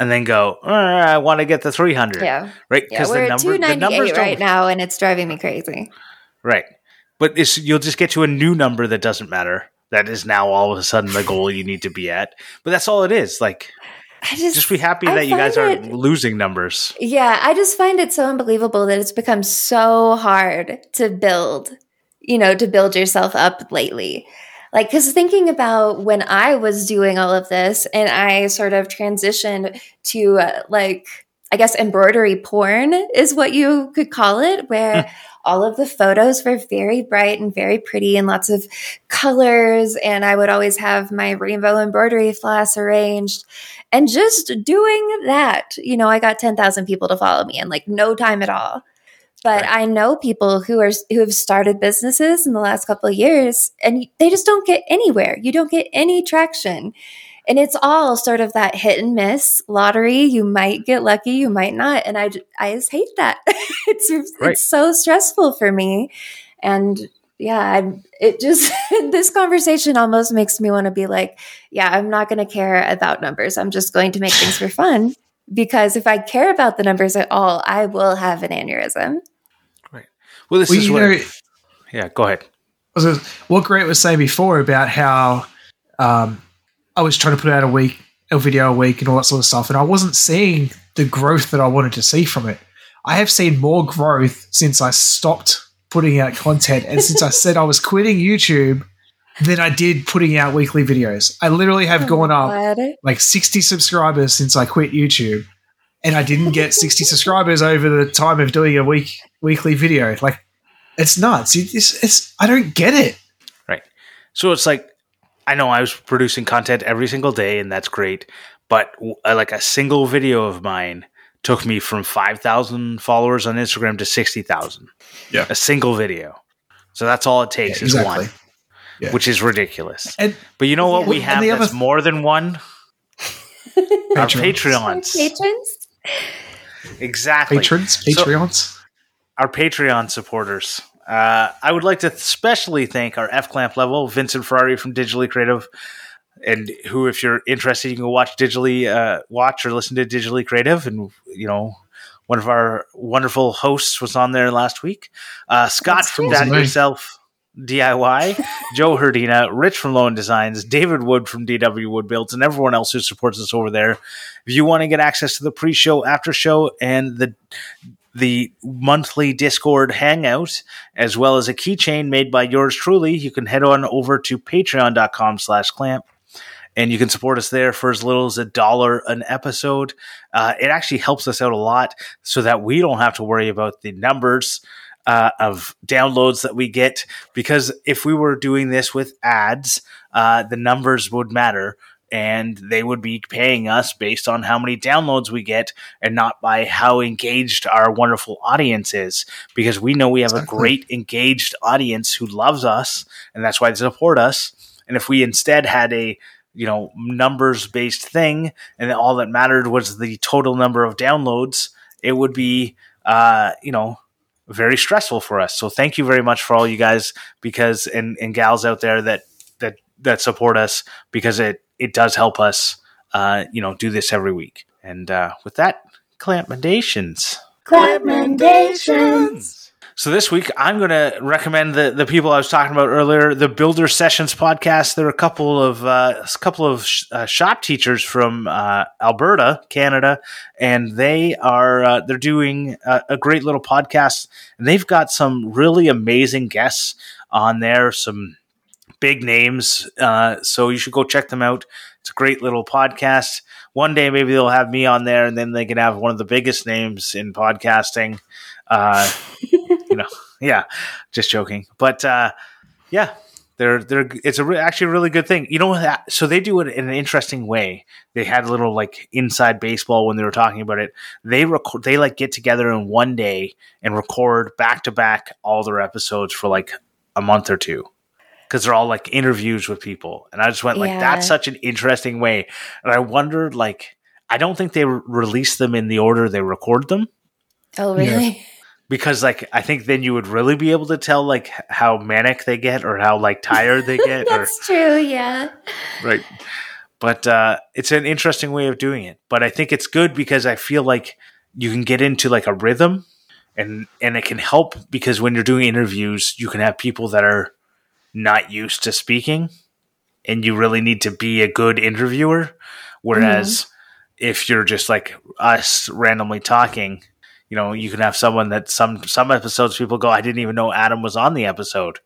and then go, oh, I want to get the 300. Yeah. Right? Because yeah, the, number, the numbers right now and it's driving me crazy. Right. But you'll just get to a new number that doesn't matter. That is now all of a sudden the goal you need to be at. But that's all it is. Like, I just, just be happy I that you guys aren't losing numbers. Yeah. I just find it so unbelievable that it's become so hard to build, you know, to build yourself up lately. Like, because thinking about when I was doing all of this and I sort of transitioned to uh, like, I guess embroidery porn is what you could call it, where hmm. All of the photos were very bright and very pretty and lots of colors. And I would always have my rainbow embroidery floss arranged. And just doing that, you know, I got 10,000 people to follow me in like no time at all. But right. I know people who are who have started businesses in the last couple of years and they just don't get anywhere. You don't get any traction. And it's all sort of that hit and miss lottery. You might get lucky, you might not, and I I just hate that. it's right. it's so stressful for me, and yeah, I, it just this conversation almost makes me want to be like, yeah, I'm not going to care about numbers. I'm just going to make things for fun because if I care about the numbers at all, I will have an aneurysm. Right. Well, this well, is what. Know, yeah, go ahead. What Grant was saying before about how um, I was trying to put out a week, a video a week, and all that sort of stuff, and I wasn't seeing the growth that I wanted to see from it. I have seen more growth since I stopped putting out content, and since I said I was quitting YouTube, than I did putting out weekly videos. I literally have oh, gone up like sixty subscribers since I quit YouTube, and I didn't get sixty subscribers over the time of doing a week weekly video. Like, it's nuts. It's, it's I don't get it. Right. So it's like I know I was producing content every single day, and that's great. But uh, like a single video of mine took me from 5,000 followers on Instagram to 60,000. Yeah. A single video. So that's all it takes yeah, is exactly. one, yeah. which is ridiculous. And, but you know what we have that's other- more than one? Our Patreons. Patrons? Exactly. Patrons? Patreons? So, our Patreon supporters. Uh, I would like to especially thank our F Clamp level, Vincent Ferrari from Digitally Creative, and who, if you're interested, you can watch digitally, uh, watch or listen to Digitally Creative, and you know. One of our wonderful hosts was on there last week. Uh, Scott That's from That Yourself DIY, Joe Hrdina, Rich from Lowen Designs, David Wood from DW Wood Builds, and everyone else who supports us over there. If you want to get access to the pre-show, after show, and the the monthly Discord hangout, as well as a keychain made by yours truly. You can head on over to patreon.com slash clamp and you can support us there for as little as a dollar an episode. Uh, it actually helps us out a lot so that we don't have to worry about the numbers uh, of downloads that we get. Because if we were doing this with ads, uh, the numbers would matter and they would be paying us based on how many downloads we get and not by how engaged our wonderful audience is. Because we know we have exactly. a great engaged audience who loves us and that's why they support us. And if we instead had a you know numbers based thing and all that mattered was the total number of downloads it would be uh you know very stressful for us. So thank you very much for all you guys because and, and gals out there that that that support us because it it does help us, uh, you know, do this every week. And uh, with that, CLAMPmendations. CLAMPmendations. So this week, I'm going to recommend the the people I was talking about earlier, the Builder Sessions podcast. There are a couple of uh, a couple of sh- uh, shop teachers from uh, Alberta, Canada, and they are uh, they're doing a, a, great little podcast. And they've got some really amazing guests on there. Some big names. Uh, so you should go check them out. It's a great little podcast. One day maybe they'll have me on there, and then they can have one of the biggest names in podcasting. Uh, you know, yeah, just joking. But uh, yeah, they're they're it's a re- actually a really good thing. You know that so they do it in an interesting way. They had a little like inside baseball when they were talking about it. They record they like get together in one day and record back to back all their episodes for like a month or two because they're all like interviews with people. And I just went like, yeah. that's such an interesting way. And I wondered, like, I don't think they re- release them in the order they record them. Oh, really? Yeah. Because like I think then you would really be able to tell like how manic they get or how like tired they get. that's or, true, yeah. Right. But uh, it's an interesting way of doing it. But I think it's good because I feel like you can get into like a rhythm and and it can help because when you're doing interviews, you can have people that are not used to speaking and you really need to be a good interviewer. Whereas mm-hmm. if you're just like us randomly talking, you know, you can have someone that some some episodes people go, I didn't even know Adam was on the episode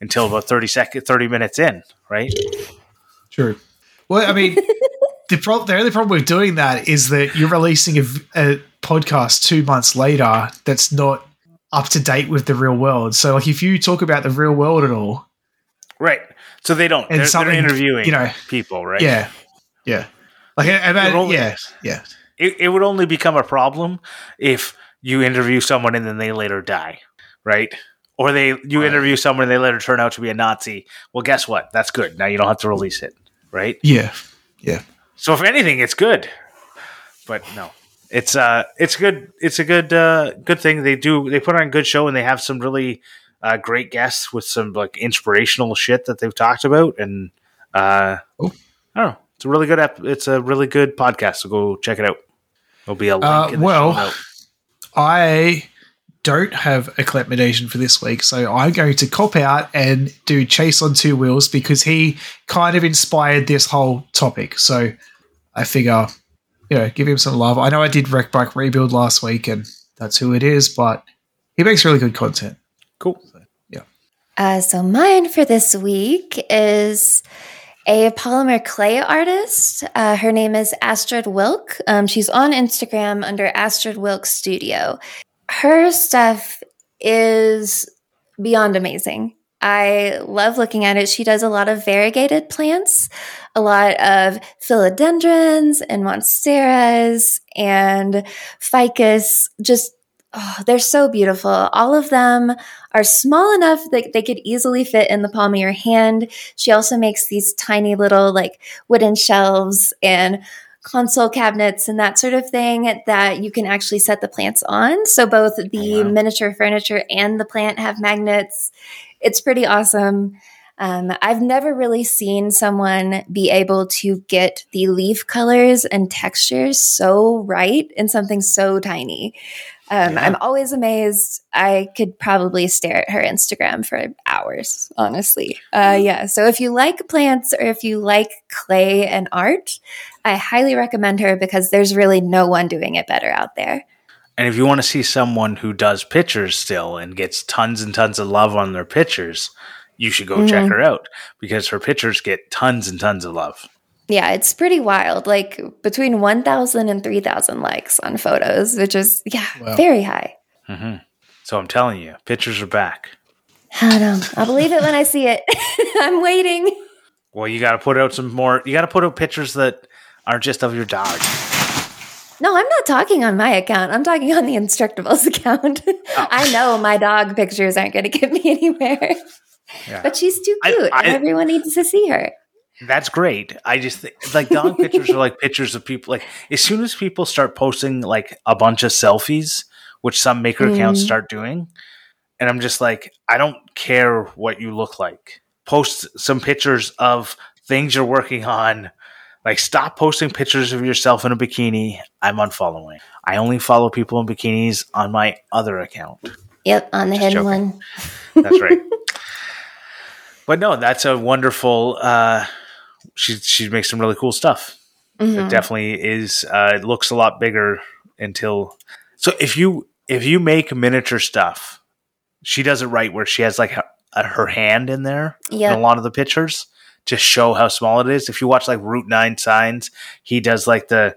until about 30 seconds 30 minutes in, right? Sure. Well, I mean, the problem the only problem with doing that is that you're releasing a, a podcast two months later that's not up to date with the real world. So, like, if you talk about the real world at all, Right. So they don't. And they're, they're interviewing you know, people, right? Yeah. Yeah. Like, only, yeah. Yeah. It, it would only become a problem if you interview someone and then they later die, right? Or they you right. interview someone and they later turn out to be a Nazi. Well, guess what? That's good. Now you don't have to release it, right? Yeah. Yeah. So if anything, it's good. But no, it's uh, it's good. It's a good uh, good thing. They do they put on a good show and they have some really uh, great guests with some like inspirational shit that they've talked about and uh, oh. I don't know. It's a really good ep- It's a really good podcast. So go check it out. There'll be a link. Uh, well, I don't have a CLAMPmendation for this week, so I'm going to cop out and do Chase on Two Wheels because he kind of inspired this whole topic. So I figure, you know, give him some love. I know I did Wreck Bike Rebuild last week, and that's who it is, but he makes really good content. Cool. Uh, so mine for this week is a polymer clay artist. Uh, her name is Astrid Wilk. Um, she's on Instagram under Astrid Wilk Studio. Her stuff is beyond amazing. I love looking at it. She does a lot of variegated plants, a lot of philodendrons and monsteras and ficus, just oh, they're so beautiful. All of them are small enough that they could easily fit in the palm of your hand. She also makes these tiny little like wooden shelves and console cabinets and that sort of thing that you can actually set the plants on. So both the oh, wow. miniature furniture and the plant have magnets. It's pretty awesome. Um, I've never really seen someone be able to get the leaf colors and textures so right in something so tiny. Um, yeah. I'm always amazed. I could probably stare at her Instagram for hours, honestly. Uh, yeah. So if you like plants or if you like clay and art, I highly recommend her because there's really no one doing it better out there. And if you want to see someone who does pictures still and gets tons and tons of love on their pictures, you should go mm-hmm. check her out because her pictures get tons and tons of love. Yeah, it's pretty wild. Like between 1,000 and 3,000 likes on photos, which is, yeah, wow. very high. Mm-hmm. So I'm telling you, pictures are back. I know. I'll believe it when I see it. I'm waiting. Well, you got to put out some more. You got to put out pictures that aren't just of your dog. No, I'm not talking on my account. I'm talking on the Instructables account. Oh. I know my dog pictures aren't going to get me anywhere. Yeah. But she's too cute, I, I, and everyone needs to see her. That's great. I just think like dog pictures are like pictures of people. Like as soon as people start posting like a bunch of selfies, which some maker mm. accounts start doing, and I'm just like, I don't care what you look like. Post some pictures of things you're working on. Like stop posting pictures of yourself in a bikini. I'm unfollowing. I only follow people in bikinis on my other account. Yep, on the just hidden joking. one. That's right. but no, that's a wonderful uh, she she makes some really cool stuff. Mm-hmm. It definitely is. Uh, it looks a lot bigger until. So if you if you make miniature stuff, she does it right where she has like her, her hand in there yep. in a lot of the pictures to show how small it is. If you watch like Route Nine Signs, he does like the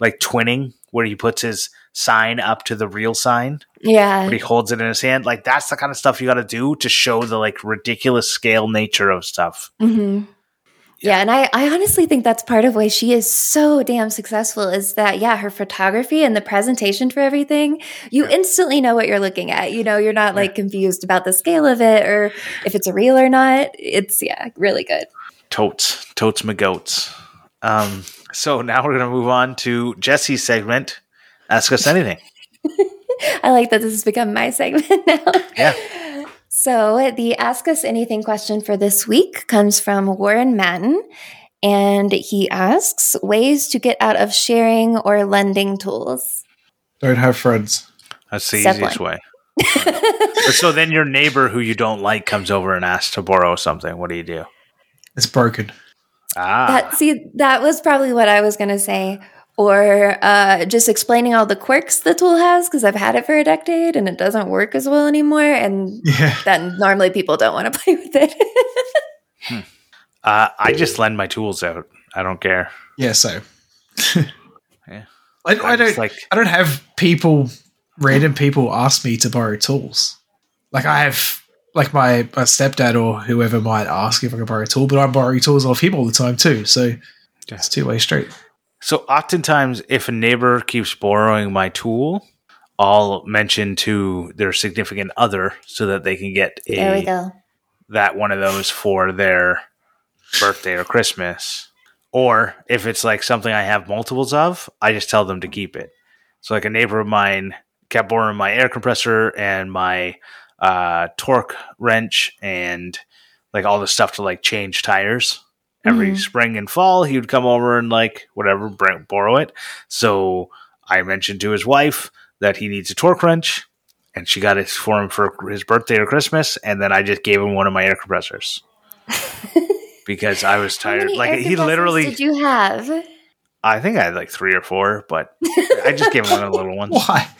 like twinning where he puts his sign up to the real sign. Yeah. But he holds it in his hand. Like that's the kind of stuff you got to do to show the like ridiculous scale nature of stuff. Mm-hmm. Yeah, and I, I honestly think that's part of why she is so damn successful is that, yeah, her photography and the presentation for everything, you yeah. instantly know what you're looking at. You know, you're not like confused about the scale of it or if it's a real or not. It's, yeah, really good. Totes, totes my goats. Um, so now we're going to move on to Jessy's segment Ask Us Anything. I like that this has become my segment now. Yeah. So, the Ask Us Anything question for this week comes from Warren Matten, and he asks ways to get out of sharing or lending tools. Don't have friends. That's the Step easiest one. way. so then your neighbor who you don't like comes over and asks to borrow something. What do you do? It's broken. Ah. That, see, that was probably what I was going to say or uh, just explaining all the quirks the tool has because I've had it for a decade and it doesn't work as well anymore. And yeah. then normally people don't want to play with it. hmm. uh, I just lend my tools out. I don't care. Yeah, so yeah, I, I don't like. I don't have people, random people, ask me to borrow tools. Like I have, like my, my stepdad or whoever might ask if I can borrow a tool, but I'm borrowing tools off him all the time too. So yeah. it's two way street. So oftentimes, if a neighbor keeps borrowing my tool, I'll mention to their significant other so that they can get a, there we go. that one of those for their birthday or Christmas. Or if it's like something I have multiples of, I just tell them to keep it. So like a neighbor of mine kept borrowing my air compressor and my uh, torque wrench and like all the stuff to like change tires. Every mm-hmm. spring and fall, he would come over and like whatever borrow it. So I mentioned to his wife that he needs a torque wrench, and she got it for him for his birthday or Christmas. And then I just gave him one of my air compressors because I was tired. Like he literally. Did you have? I think I had like three or four, but I just gave him one of the little ones. Why?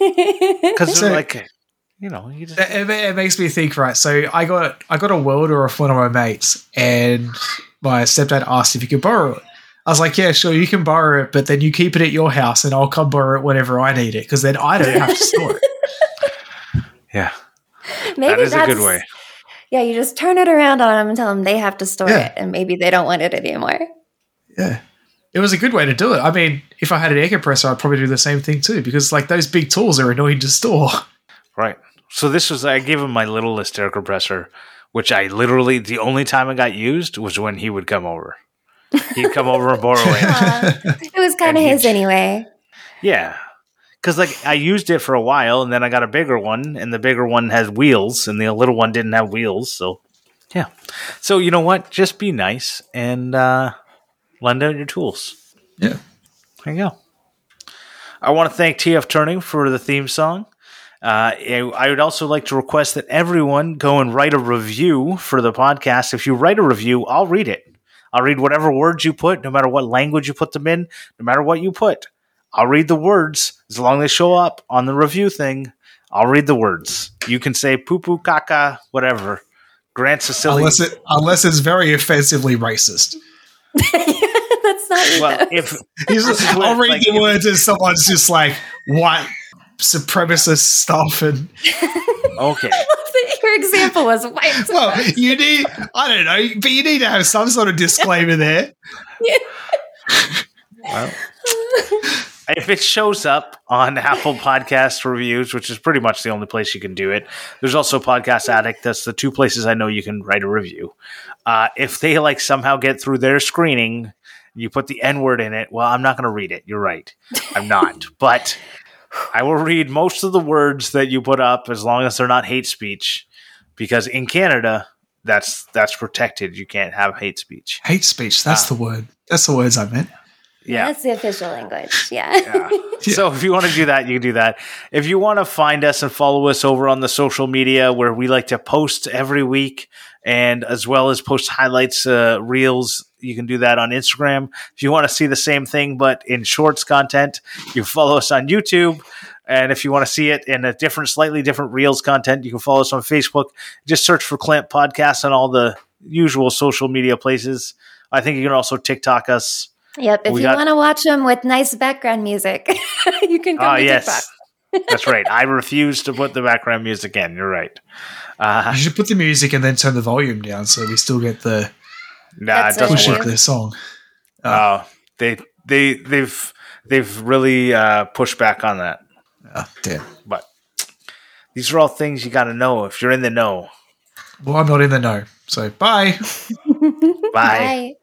Because so, like you know, you just- it, it, makes me think. Right, so I got I got a welder off one of my mates, and my stepdad asked if he could borrow it. I was like, yeah, sure, you can borrow it, but then you keep it at your house, and I'll come borrow it whenever I need it, because then I don't have to store it. Yeah, maybe that is a good way. Yeah, you just turn it around on them and tell them they have to store yeah. it, and maybe they don't want it anymore. Yeah it was a good way to do it. I mean, if I had an air compressor, I'd probably do the same thing too, because like those big tools are annoying to store. Right. So this was I gave him my little air compressor, which I literally the only time it got used was when he would come over. He'd come over and borrow it. Uh, it was kind of his anyway. Yeah. Cause like I used it for a while and then I got a bigger one and the bigger one has wheels and the little one didn't have wheels. So yeah. So you know what? Just be nice and uh lend out your tools. Yeah. There you go. I want to thank TF Turning for the theme song. Uh, I would also like to request that everyone go and write a review for the podcast. If you write a review, I'll read it. I'll read whatever words you put, no matter what language you put them in, no matter what you put. I'll read the words as long as they show up on the review thing. I'll read the words. You can say poo poo caca, whatever. Grant Sicily. Unless, it, unless it's very offensively racist. That's not well. If I'll read like, the words as someone's just like white supremacist stuff and okay. Your example was white. Well, you need I don't know, but you need to have some sort of disclaimer there. Yeah. well, if it shows up on Apple Podcast reviews, which is pretty much the only place you can do it, there's also Podcast Addict. That's the two places I know you can write a review. Uh, if they like somehow get through their screening, you put the N word in it. Well, I'm not going to read it. You're right. I'm not. but I will read most of the words that you put up as long as they're not hate speech, because in Canada, that's that's protected. You can't have hate speech. Hate speech. That's uh, the word. That's the words I meant. Yeah. That's the official language. Yeah. yeah. So if you want to do that, you can do that. If you want to find us and follow us over on the social media where we like to post every week and as well as post highlights, uh, reels, you can do that on Instagram. If you want to see the same thing, but in shorts content, you follow us on YouTube. And if you want to see it in a different, slightly different reels content, you can follow us on Facebook. Just search for Clamp Podcast on all the usual social media places. I think you can also TikTok us Yep. If we you got- want to watch them with nice background music, you can come oh, to yes. That's right. I refuse to put the background music in. You're right. Uh, you should put the music and then turn the volume down so we still get the nah, it doesn't work. the song. Oh, uh, they they they've they've really uh, pushed back on that. Oh, damn. But these are all things you got to know if you're in the know. Well, I'm not in the know. So bye. bye. bye.